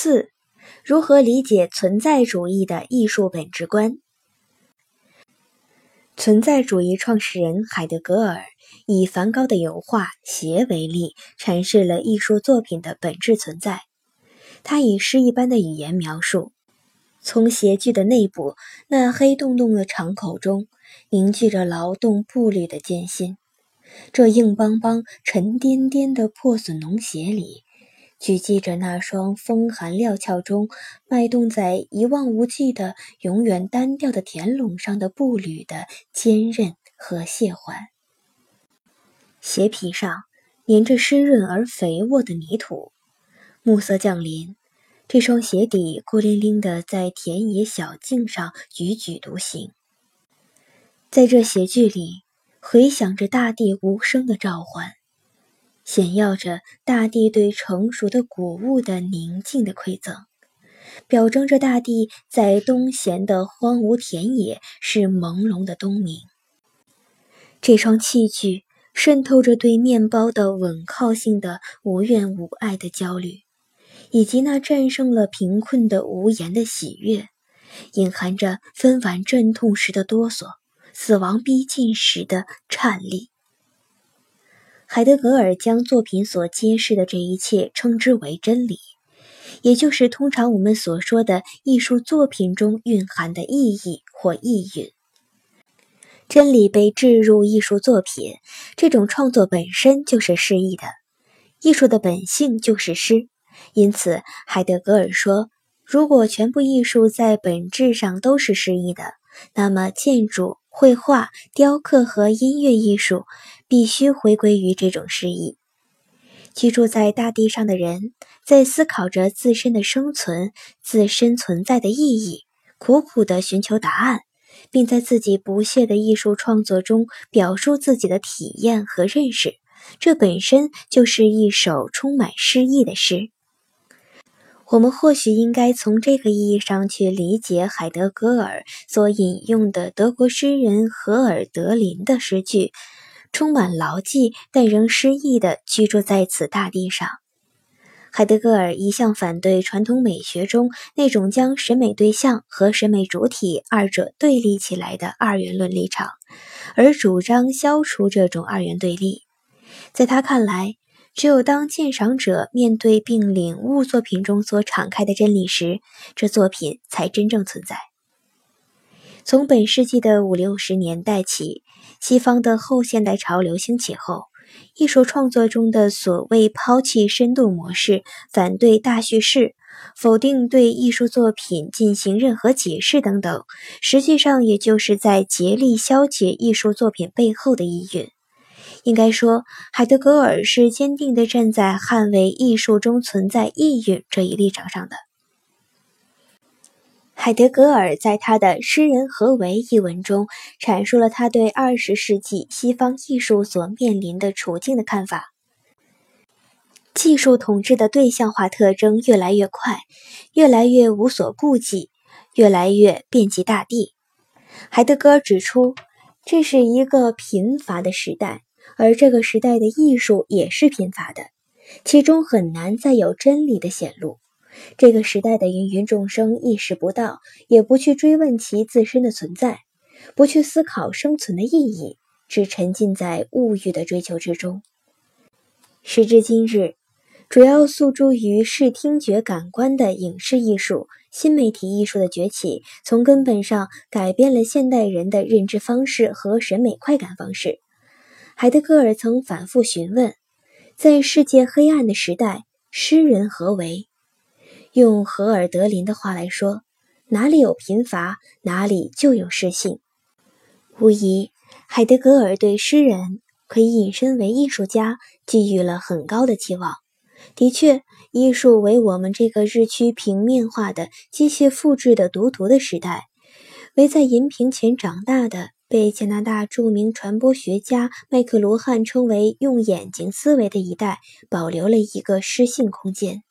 四、如何理解存在主义的艺术本质观？存在主义创始人海德格尔以梵高的油画《鞋》为例，阐释了艺术作品的本质存在。他以诗一般的语言描述：从鞋具的内部那黑洞洞的敞口中，凝聚着劳动步履的艰辛。这硬邦邦、沉甸甸的破损农鞋里。聚集着那双风寒料峭中脉动在一望无际的永远单调的田垄上的步履的坚韧和谢缓。鞋皮上粘着湿润而肥沃的泥土，暮色降临，这双鞋底孤零零地在田野小径上踽踽独行。在这鞋具里，回响着大地无声的召唤。显耀着大地对成熟的谷物的宁静的馈赠，表征着大地在冬闲的荒芜田野是朦胧的冬明。这双器具渗透着对面包的稳靠性的无怨无爱的焦虑，以及那战胜了贫困的无言的喜悦，隐含着分娩阵痛时的哆嗦，死亡逼近时的颤栗。海德格尔将作品所揭示的这一切称之为真理，也就是通常我们所说的艺术作品中蕴含的意义或意蕴。真理被置入艺术作品，这种创作本身就是诗意的。艺术的本性就是诗，因此海德格尔说，如果全部艺术在本质上都是诗意的，那么建筑。绘画、雕刻和音乐艺术必须回归于这种诗意。居住在大地上的人，在思考着自身的生存、自身存在的意义，苦苦地寻求答案，并在自己不懈的艺术创作中表述自己的体验和认识。这本身就是一首充满诗意的诗。我们或许应该从这个意义上去理解海德格尔所引用的德国诗人荷尔德林的诗句：“充满牢记但仍诗意的居住在此大地上。”海德格尔一向反对传统美学中那种将审美对象和审美主体二者对立起来的二元论立场，而主张消除这种二元对立。在他看来，只有当鉴赏者面对并领悟作品中所敞开的真理时，这作品才真正存在。从本世纪的五六十年代起，西方的后现代潮流兴起后，艺术创作中的所谓抛弃深度模式、反对大叙事、否定对艺术作品进行任何解释等等，实际上也就是在竭力消解艺术作品背后的意蕴。应该说，海德格尔是坚定地站在捍卫艺术中存在意蕴这一立场上的。海德格尔在他的《诗人何为》一文中，阐述了他对二十世纪西方艺术所面临的处境的看法：技术统治的对象化特征越来越快，越来越无所顾忌，越来越遍及大地。海德格尔指出，这是一个贫乏的时代。而这个时代的艺术也是贫乏的，其中很难再有真理的显露。这个时代的芸芸众生意识不到，也不去追问其自身的存在，不去思考生存的意义，只沉浸在物欲的追求之中。时至今日，主要诉诸于视听觉感官的影视艺术、新媒体艺术的崛起，从根本上改变了现代人的认知方式和审美快感方式。海德格尔曾反复询问：在世界黑暗的时代，诗人何为？用荷尔德林的话来说，哪里有贫乏，哪里就有诗性。无疑，海德格尔对诗人可以引申为艺术家寄予了很高的期望。的确，艺术为我们这个日趋平面化的机械复制的独独的时代，为在银屏前长大的。被加拿大著名传播学家麦克罗汉称为“用眼睛思维”的一代，保留了一个诗性空间。